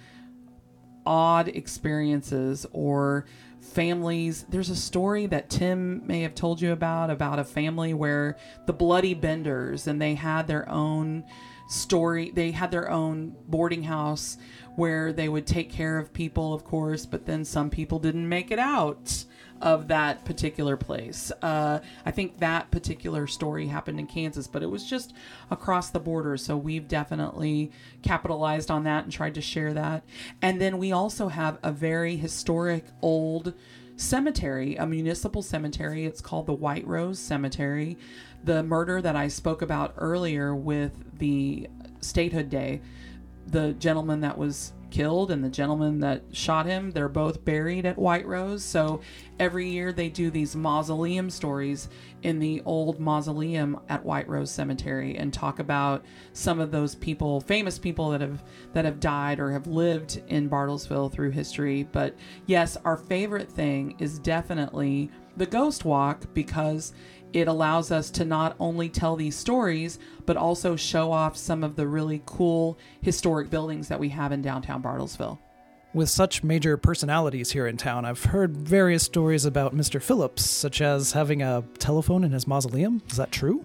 [SPEAKER 5] odd experiences or families. There's a story that Tim may have told you about about a family where the Bloody Benders and they had their own story. They had their own boarding house where they would take care of people, of course, but then some people didn't make it out of that particular place. Uh, I think that particular story happened in Kansas, but it was just across the border. So we've definitely capitalized on that and tried to share that. And then we also have a very historic old cemetery, a municipal cemetery. It's called the White Rose Cemetery the murder that I spoke about earlier with the statehood day, the gentleman that was killed and the gentleman that shot him, they're both buried at White Rose. So every year they do these mausoleum stories in the old mausoleum at White Rose Cemetery and talk about some of those people, famous people that have that have died or have lived in Bartlesville through history. But yes, our favorite thing is definitely the ghost walk because it allows us to not only tell these stories, but also show off some of the really cool historic buildings that we have in downtown Bartlesville.
[SPEAKER 1] With such major personalities here in town, I've heard various stories about Mr. Phillips, such as having a telephone in his mausoleum. Is that true?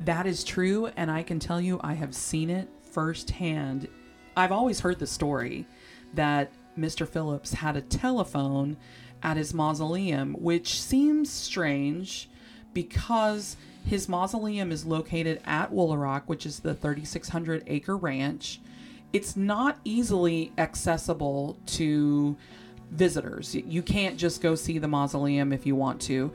[SPEAKER 5] That is true, and I can tell you I have seen it firsthand. I've always heard the story that Mr. Phillips had a telephone at his mausoleum, which seems strange because his mausoleum is located at Woolaroc, which is the 3,600 acre ranch. It's not easily accessible to visitors. You can't just go see the mausoleum if you want to.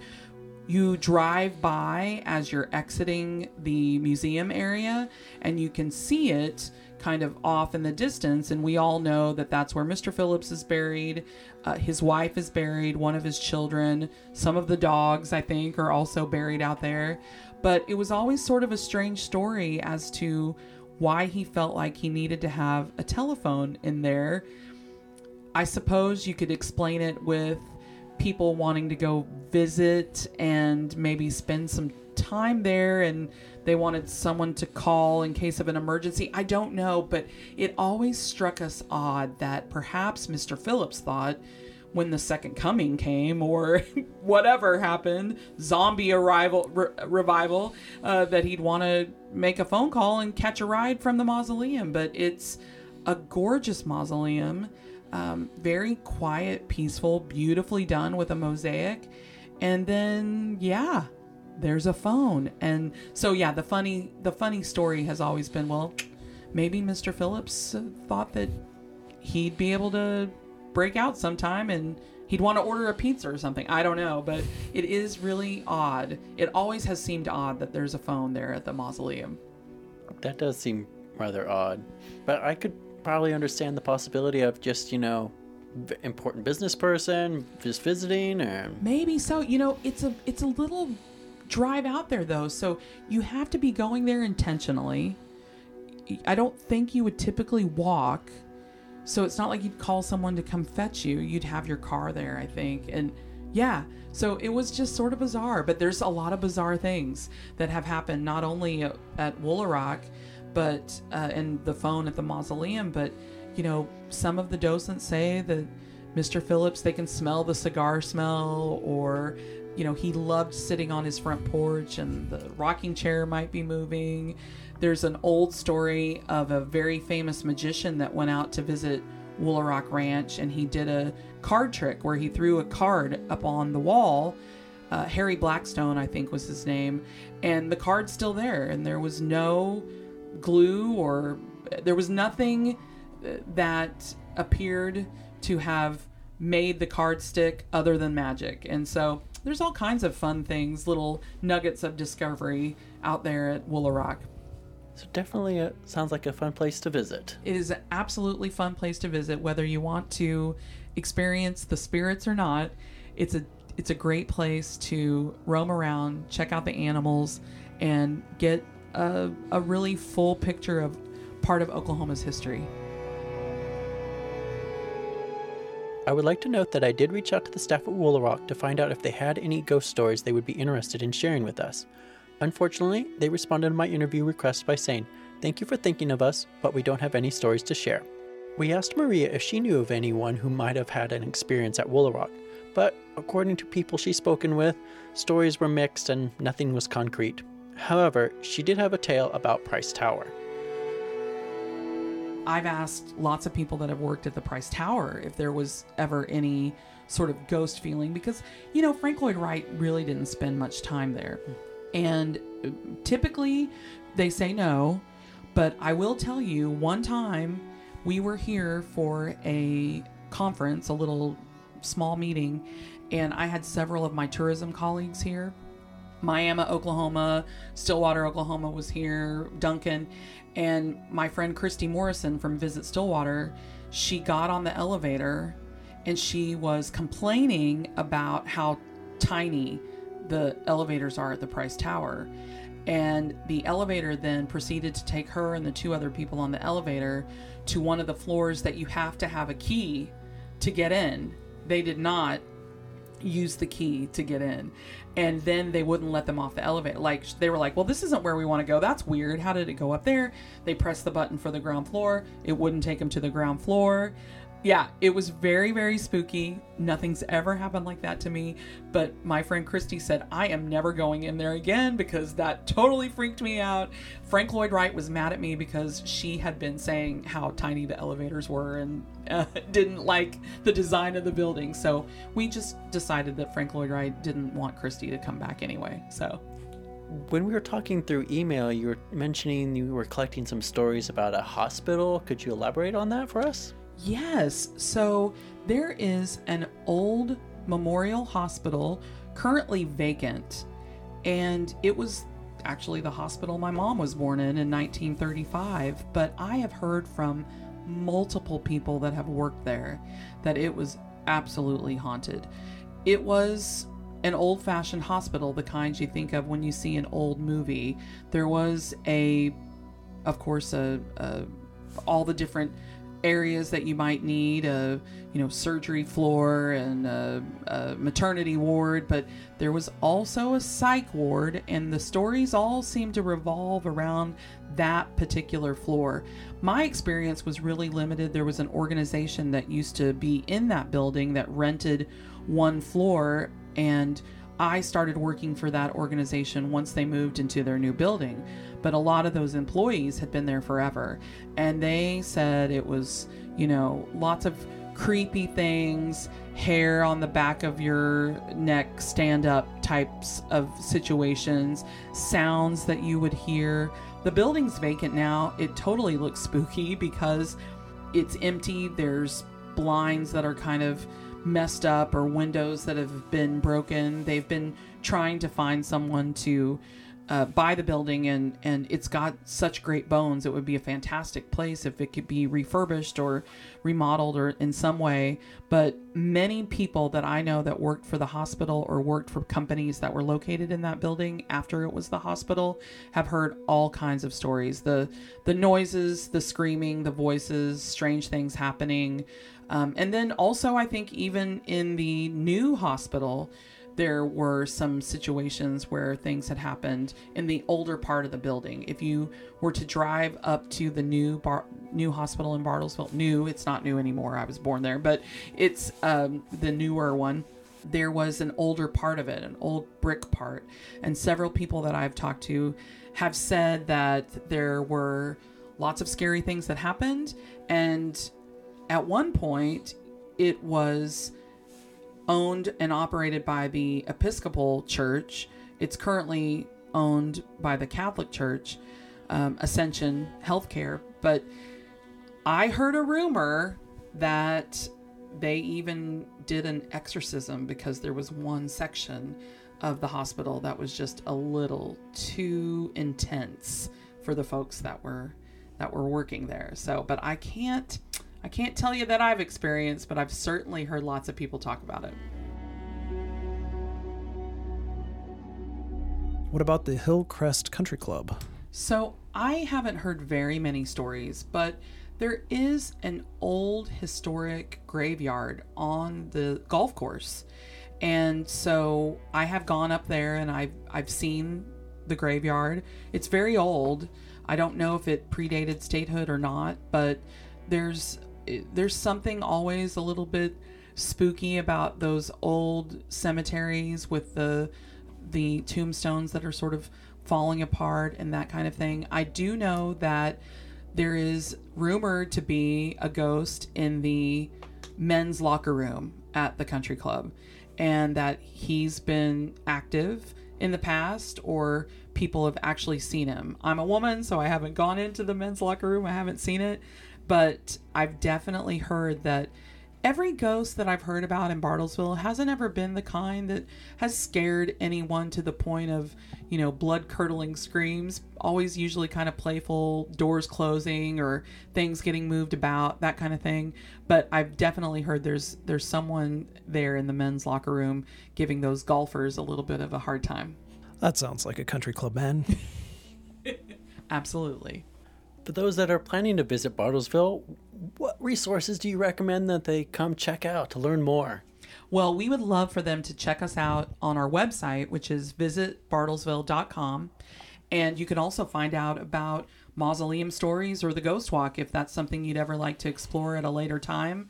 [SPEAKER 5] You drive by as you're exiting the museum area and you can see it kind of off in the distance. And we all know that that's where Mr. Phillips is buried. Uh, his wife is buried, one of his children, some of the dogs, I think, are also buried out there. But it was always sort of a strange story as to why he felt like he needed to have a telephone in there. I suppose you could explain it with people wanting to go visit and maybe spend some time there and they wanted someone to call in case of an emergency. I don't know, but it always struck us odd that perhaps Mr. Phillips thought when the second coming came or whatever happened, zombie arrival re- revival, uh, that he'd want to make a phone call and catch a ride from the mausoleum. But it's a gorgeous mausoleum, um, very quiet, peaceful, beautifully done with a mosaic, and then yeah, there's a phone. And so yeah, the funny the funny story has always been well, maybe Mr. Phillips thought that he'd be able to break out sometime and he'd want to order a pizza or something. I don't know, but it is really odd. It always has seemed odd that there's a phone there at the mausoleum.
[SPEAKER 2] That does seem rather odd. But I could probably understand the possibility of just, you know, important business person just visiting or
[SPEAKER 5] Maybe so. You know, it's a it's a little drive out there though, so you have to be going there intentionally. I don't think you would typically walk. So it's not like you'd call someone to come fetch you. You'd have your car there, I think. And yeah, so it was just sort of bizarre, but there's a lot of bizarre things that have happened not only at, at Woolaroc, but uh, and the phone at the mausoleum, but you know, some of the docents say that Mr. Phillips they can smell the cigar smell or you know, he loved sitting on his front porch and the rocking chair might be moving. There's an old story of a very famous magician that went out to visit Woolaroc Ranch and he did a card trick where he threw a card up on the wall. Uh, Harry Blackstone, I think, was his name, and the card's still there, and there was no glue or there was nothing that appeared to have made the card stick other than magic. And so there's all kinds of fun things, little nuggets of discovery out there at Woolaroc.
[SPEAKER 2] so definitely it sounds like a fun place to visit.
[SPEAKER 5] It is an absolutely fun place to visit, whether you want to experience the spirits or not. It's a it's a great place to roam around, check out the animals, and get a, a really full picture of part of Oklahoma's history.
[SPEAKER 2] I would like to note that I did reach out to the staff at Woolaroc to find out if they had any ghost stories they would be interested in sharing with us. Unfortunately, they responded to my interview request by saying, Thank you for thinking of us, but we don't have any stories to share. We asked Maria if she knew of anyone who might have had an experience at Woolaroc, but according to people she's spoken with, stories were mixed and nothing was concrete. However, she did have a tale about Price Tower.
[SPEAKER 5] I've asked lots of people that have worked at the Price Tower if there was ever any sort of ghost feeling because, you know, Frank Lloyd Wright really didn't spend much time there. And uh, typically they say no, but I will tell you one time we were here for a conference, a little small meeting, and I had several of my tourism colleagues here. Miami, Oklahoma, Stillwater, Oklahoma was here, Duncan, and my friend Christy Morrison from Visit Stillwater, she got on the elevator and she was complaining about how tiny the elevators are at the Price Tower. And the elevator then proceeded to take her and the two other people on the elevator to one of the floors that you have to have a key to get in. They did not use the key to get in. And then they wouldn't let them off the elevator. Like they were like, "Well, this isn't where we want to go. That's weird. How did it go up there?" They pressed the button for the ground floor. It wouldn't take them to the ground floor. Yeah, it was very very spooky. Nothing's ever happened like that to me, but my friend Christy said, "I am never going in there again because that totally freaked me out." Frank Lloyd Wright was mad at me because she had been saying how tiny the elevators were and uh, didn't like the design of the building. So we just decided that Frank Lloyd Wright didn't want Christy to come back anyway. So
[SPEAKER 2] When we were talking through email, you were mentioning you were collecting some stories about a hospital. Could you elaborate on that for us?
[SPEAKER 5] Yes. So there is an old memorial hospital currently vacant, and it was actually the hospital my mom was born in in 1935. But I have heard from multiple people that have worked there that it was absolutely haunted. It was an old fashioned hospital, the kind you think of when you see an old movie. There was a, of course, a, a all the different areas that you might need a you know surgery floor and a, a maternity ward but there was also a psych ward and the stories all seemed to revolve around that particular floor my experience was really limited there was an organization that used to be in that building that rented one floor and I started working for that organization once they moved into their new building. But a lot of those employees had been there forever. And they said it was, you know, lots of creepy things, hair on the back of your neck, stand up types of situations, sounds that you would hear. The building's vacant now. It totally looks spooky because it's empty. There's blinds that are kind of messed up or windows that have been broken. They've been trying to find someone to uh, buy the building, and and it's got such great bones. It would be a fantastic place if it could be refurbished or remodeled or in some way. But many people that I know that worked for the hospital or worked for companies that were located in that building after it was the hospital have heard all kinds of stories. The the noises, the screaming, the voices, strange things happening. Um, and then also, I think even in the new hospital, there were some situations where things had happened in the older part of the building. If you were to drive up to the new bar, new hospital in Bartlesville, new, it's not new anymore. I was born there, but it's um, the newer one. There was an older part of it, an old brick part, and several people that I've talked to have said that there were lots of scary things that happened, and at one point, it was owned and operated by the Episcopal Church. It's currently owned by the Catholic Church, um, Ascension Healthcare. But I heard a rumor that they even did an exorcism because there was one section of the hospital that was just a little too intense for the folks that were that were working there. So, but I can't I can't tell you that I've experienced, but I've certainly heard lots of people talk about it.
[SPEAKER 1] What about the Hillcrest Country Club?
[SPEAKER 5] So, I haven't heard very many stories, but there is an old historic graveyard on the golf course. And so I have gone up there and I've I've seen the graveyard. It's very old. I don't know if it predated statehood or not, but there's there's something always a little bit spooky about those old cemeteries with the the tombstones that are sort of falling apart and that kind of thing. I do know that there is rumored to be a ghost in the men's locker room at the country club and that he's been active in the past or people have actually seen him. I'm a woman, so I haven't gone into the men's locker room. I haven't seen it, but I've definitely heard that every ghost that I've heard about in Bartlesville hasn't ever been the kind that has scared anyone to the point of, you know, blood curdling screams. Always usually kind of playful, doors closing or things getting moved about, that kind of thing. But I've definitely heard there's there's someone there in the men's locker room giving those golfers a little bit of a hard time.
[SPEAKER 1] That sounds like a country club man.
[SPEAKER 5] Absolutely.
[SPEAKER 2] For those that are planning to visit Bartlesville, what resources do you recommend that they come check out to learn more?
[SPEAKER 5] Well, we would love for them to check us out on our website, which is visitbartlesville.com. And you can also find out about mausoleum stories or the ghost walk if that's something you'd ever like to explore at a later time.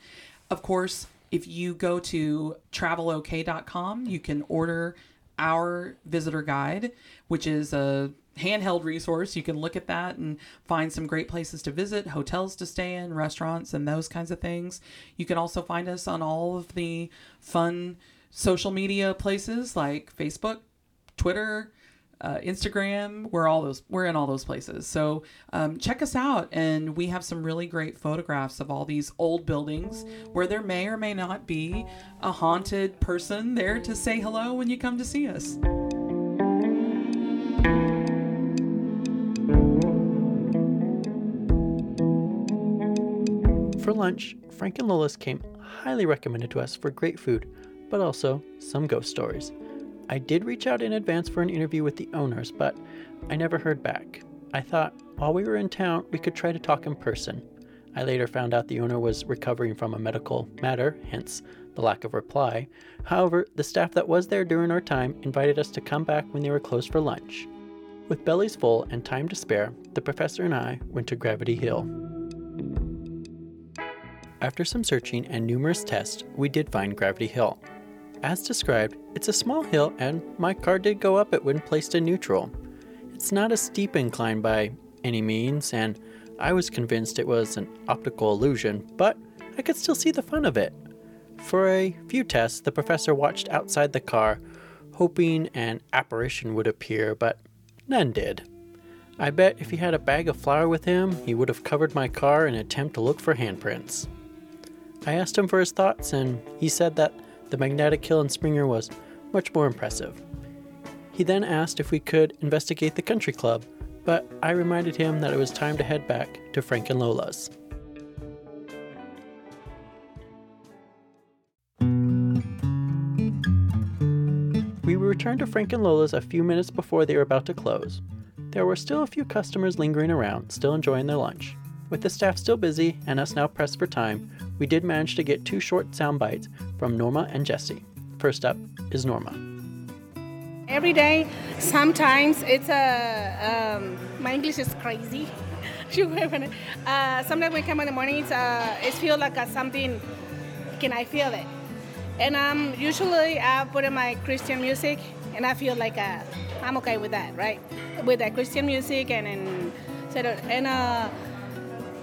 [SPEAKER 5] Of course, if you go to travelok.com, you can order our visitor guide, which is a handheld resource. You can look at that and find some great places to visit, hotels to stay in, restaurants, and those kinds of things. You can also find us on all of the fun social media places like Facebook, Twitter, uh, Instagram. We're all those. We're in all those places. So um, check us out, and we have some really great photographs of all these old buildings where there may or may not be a haunted person there to say hello when you come to see us.
[SPEAKER 2] For lunch, Frank and Lola's came highly recommended to us for great food, but also some ghost stories. I did reach out in advance for an interview with the owners, but I never heard back. I thought while we were in town, we could try to talk in person. I later found out the owner was recovering from a medical matter, hence the lack of reply. However, the staff that was there during our time invited us to come back when they were closed for lunch. With bellies full and time to spare, the professor and I went to Gravity Hill. After some searching and numerous tests, we did find Gravity Hill. As described, it's a small hill and my car did go up it when placed in neutral. It's not a steep incline by any means, and I was convinced it was an optical illusion, but I could still see the fun of it. For a few tests, the professor watched outside the car, hoping an apparition would appear, but none did. I bet if he had a bag of flour with him, he would have covered my car in an attempt to look for handprints. I asked him for his thoughts, and he said that the magnetic hill in Springer was much more impressive. He then asked if we could investigate the country club, but I reminded him that it was time to head back to Frank and Lola's. We returned to Frank and Lola's a few minutes before they were about to close. There were still a few customers lingering around, still enjoying their lunch. With the staff still busy and us now pressed for time, we did manage to get two short sound bites from Norma and Jesse. First up is Norma.
[SPEAKER 6] Every day, sometimes it's a. Um, my English is crazy. uh, sometimes when I come in the morning, it's, uh, it feels like a something. Can I feel it? And um, usually I put in my Christian music, and I feel like uh, I'm okay with that, right? With the Christian music and and and uh,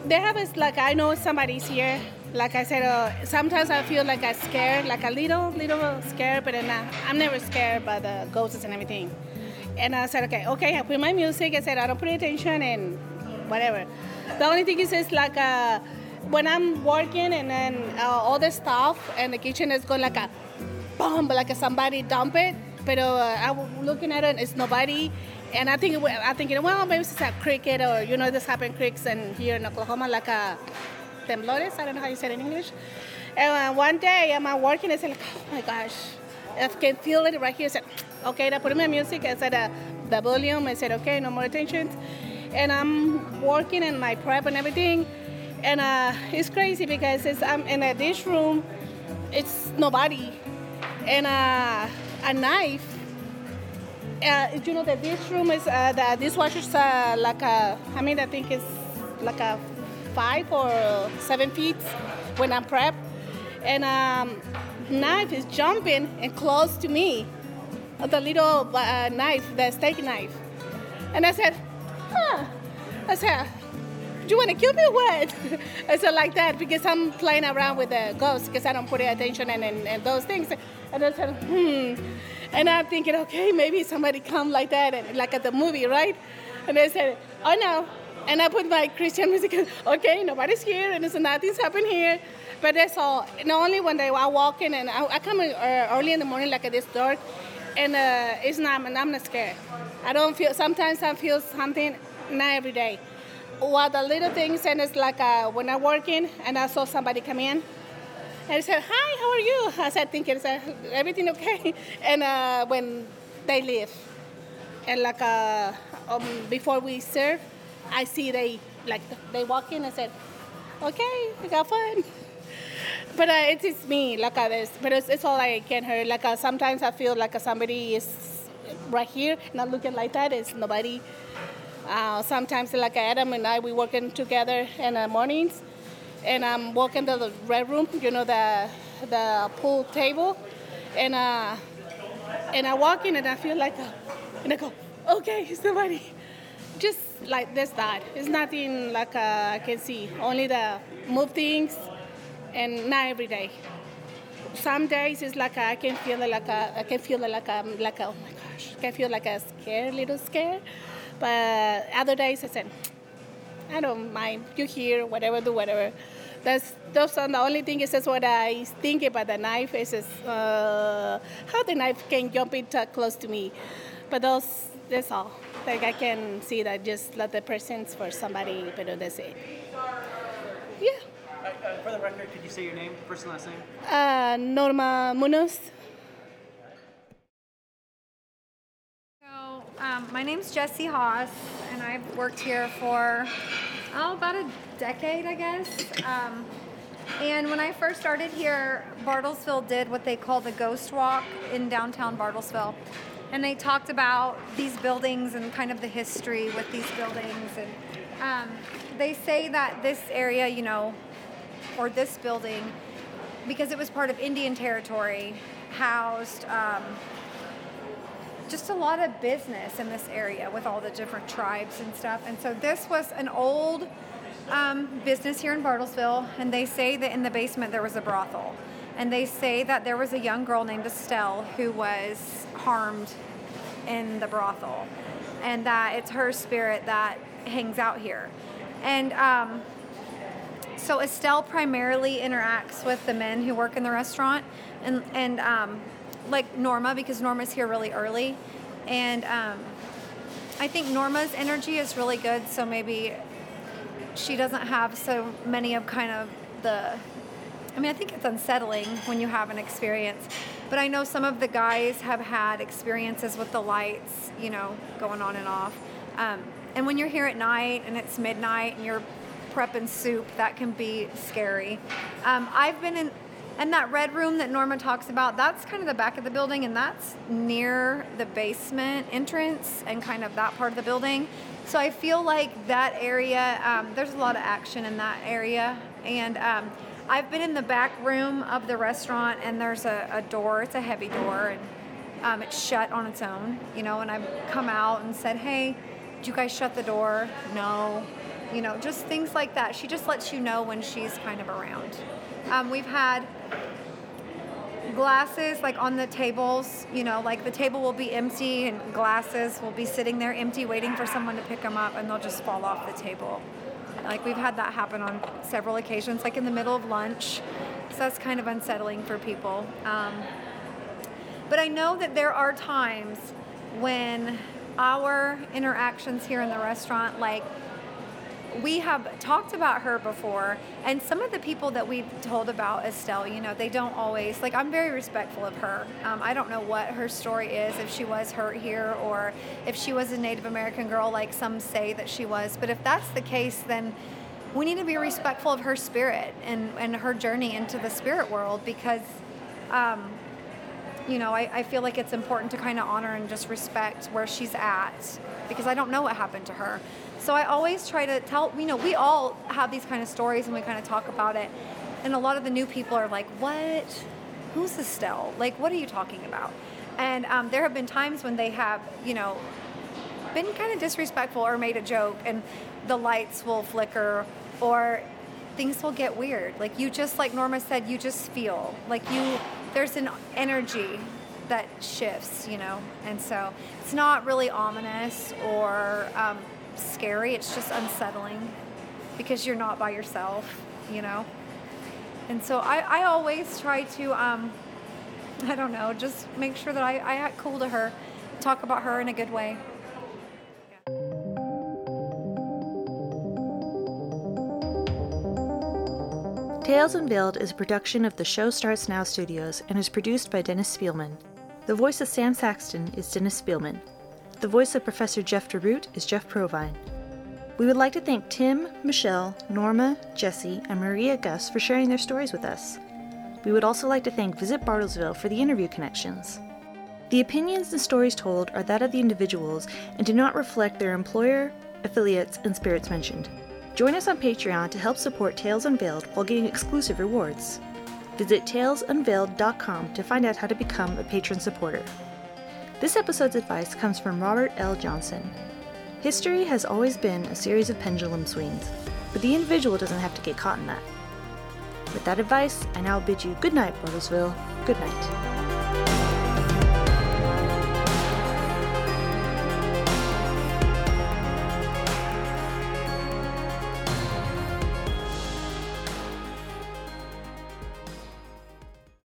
[SPEAKER 6] they have is like I know somebody's here. Like I said, uh, sometimes I feel like I'm scared, like a little, little scared, but then uh, I'm never scared by the ghosts and everything. And I said, okay, okay, I put my music. I said I don't pay attention and whatever. The only thing is, is like uh, when I'm working and then uh, all the stuff and the kitchen is going like a bomb, like somebody dump it. But uh, I'm looking at it, it's nobody. And I think I thinking, well, maybe it's a cricket or you know, this happen creeks and here in Oklahoma, like a temblores. I don't know how you say it in English. And uh, one day I'm working, I said, like, oh my gosh, I can feel it right here. I said, okay, I put in my music. I said, uh, the volume. I said, okay, no more attention. And I'm working in my prep and everything. And uh, it's crazy because it's, I'm in a dish room. It's nobody. And uh, a knife. Uh, you know, the dish room is, uh, the dishwasher's uh, like a, I mean, I think it's like a five or seven feet when I'm prep. And um, knife is jumping and close to me, the little uh, knife, the steak knife. And I said, huh. I said, do you want to kill me or what? I said like that because I'm playing around with the ghosts because I don't put attention and, in, in, those things. And I said, hmm. And I'm thinking, okay, maybe somebody come like that, and, like at the movie, right? And they said, oh no, and I put my Christian music. Okay, nobody's here, and it's nothing's happened here. But that's all. Not only when they are walking, and I, I come uh, early in the morning, like at this dark, and uh, it's not. And I'm not scared. I don't feel. Sometimes I feel something. Not every day. Well, the little things, and it's like uh, when I'm working, and I saw somebody come in. And I said, "Hi, how are you?" I said, "Thinking, everything okay?" And uh, when they leave, and like uh, um, before we serve, I see they like they walk in. I said, okay, we got fun. But uh, it is just me, like uh, this. But it's, it's all I can hear. Like uh, sometimes I feel like uh, somebody is right here, not looking like that. It's nobody. Uh, sometimes like Adam and I, we working together in the mornings, and I'm walking to the red room. You know the the pool table, and uh, and I walk in and I feel like, uh, and I go, okay, somebody just like this that. It's nothing like uh, I can see. Only the move things, and not every day. Some days it's like I can feel like a, I can feel like I'm like a, oh my gosh, I can feel like a scared, little scared. But other days I said, I don't mind. You hear whatever, do whatever. That's those are the only thing is just what I think about the knife is, uh, how the knife can jump in close to me. But those that's all. Like I can see that just let the presence for somebody, but that's it. Yeah.
[SPEAKER 2] Uh, uh, for the record, could you say your name, first and last name?
[SPEAKER 6] Uh, Norma Munoz.
[SPEAKER 7] Um, my name's Jessie Haas, and I've worked here for oh, about a decade, I guess. Um, and when I first started here, Bartlesville did what they call the Ghost Walk in downtown Bartlesville. And they talked about these buildings and kind of the history with these buildings. And um, they say that this area, you know, or this building, because it was part of Indian territory, housed um, just a lot of business in this area with all the different tribes and stuff. And so this was an old um, business here in Bartlesville, and they say that in the basement there was a brothel. And they say that there was a young girl named Estelle who was harmed in the brothel, and that it's her spirit that hangs out here. And um, so Estelle primarily interacts with the men who work in the restaurant, and and um, like Norma because Norma's here really early, and um, I think Norma's energy is really good. So maybe she doesn't have so many of kind of the. I mean, I think it's unsettling when you have an experience, but I know some of the guys have had experiences with the lights, you know, going on and off. Um, and when you're here at night and it's midnight and you're prepping soup, that can be scary. Um, I've been in and that red room that Norma talks about, that's kind of the back of the building, and that's near the basement entrance and kind of that part of the building. So I feel like that area, um, there's a lot of action in that area. And um, I've been in the back room of the restaurant, and there's a, a door, it's a heavy door, and um, it's shut on its own, you know. And I've come out and said, hey, do you guys shut the door? No. You know, just things like that. She just lets you know when she's kind of around. Um, we've had glasses like on the tables, you know, like the table will be empty and glasses will be sitting there empty waiting for someone to pick them up and they'll just fall off the table. Like we've had that happen on several occasions, like in the middle of lunch. So that's kind of unsettling for people. Um, but I know that there are times when our interactions here in the restaurant, like we have talked about her before, and some of the people that we've told about Estelle, you know, they don't always like. I'm very respectful of her. Um, I don't know what her story is, if she was hurt here or if she was a Native American girl, like some say that she was. But if that's the case, then we need to be respectful of her spirit and, and her journey into the spirit world because. Um, you know, I, I feel like it's important to kind of honor and just respect where she's at because I don't know what happened to her. So I always try to tell, you know, we all have these kind of stories and we kind of talk about it. And a lot of the new people are like, what? Who's Estelle? Like, what are you talking about? And um, there have been times when they have, you know, been kind of disrespectful or made a joke and the lights will flicker or things will get weird. Like you just, like Norma said, you just feel like you, there's an energy that shifts, you know? And so it's not really ominous or um, scary. It's just unsettling because you're not by yourself, you know. And so I, I always try to, um, I don't know, just make sure that I, I act cool to her, talk about her in a good way.
[SPEAKER 8] Tales Unveiled is a production of the Show Starts Now studios and is produced by Dennis Spielman. The voice of Sam Saxton is Dennis Spielman. The voice of Professor Jeff DeRoot is Jeff Provine. We would like to thank Tim, Michelle, Norma, Jesse, and Maria Gus for sharing their stories with us. We would also like to thank Visit Bartlesville for the interview connections. The opinions and stories told are that of the individuals and do not reflect their employer, affiliates, and spirits mentioned. Join us on Patreon to help support Tales Unveiled while getting exclusive rewards. Visit talesunveiled.com to find out how to become a patron supporter. This episode's advice comes from Robert L. Johnson. History has always been a series of pendulum swings, but the individual doesn't have to get caught in that. With that advice, I now bid you good night, Bartlesville. Good night.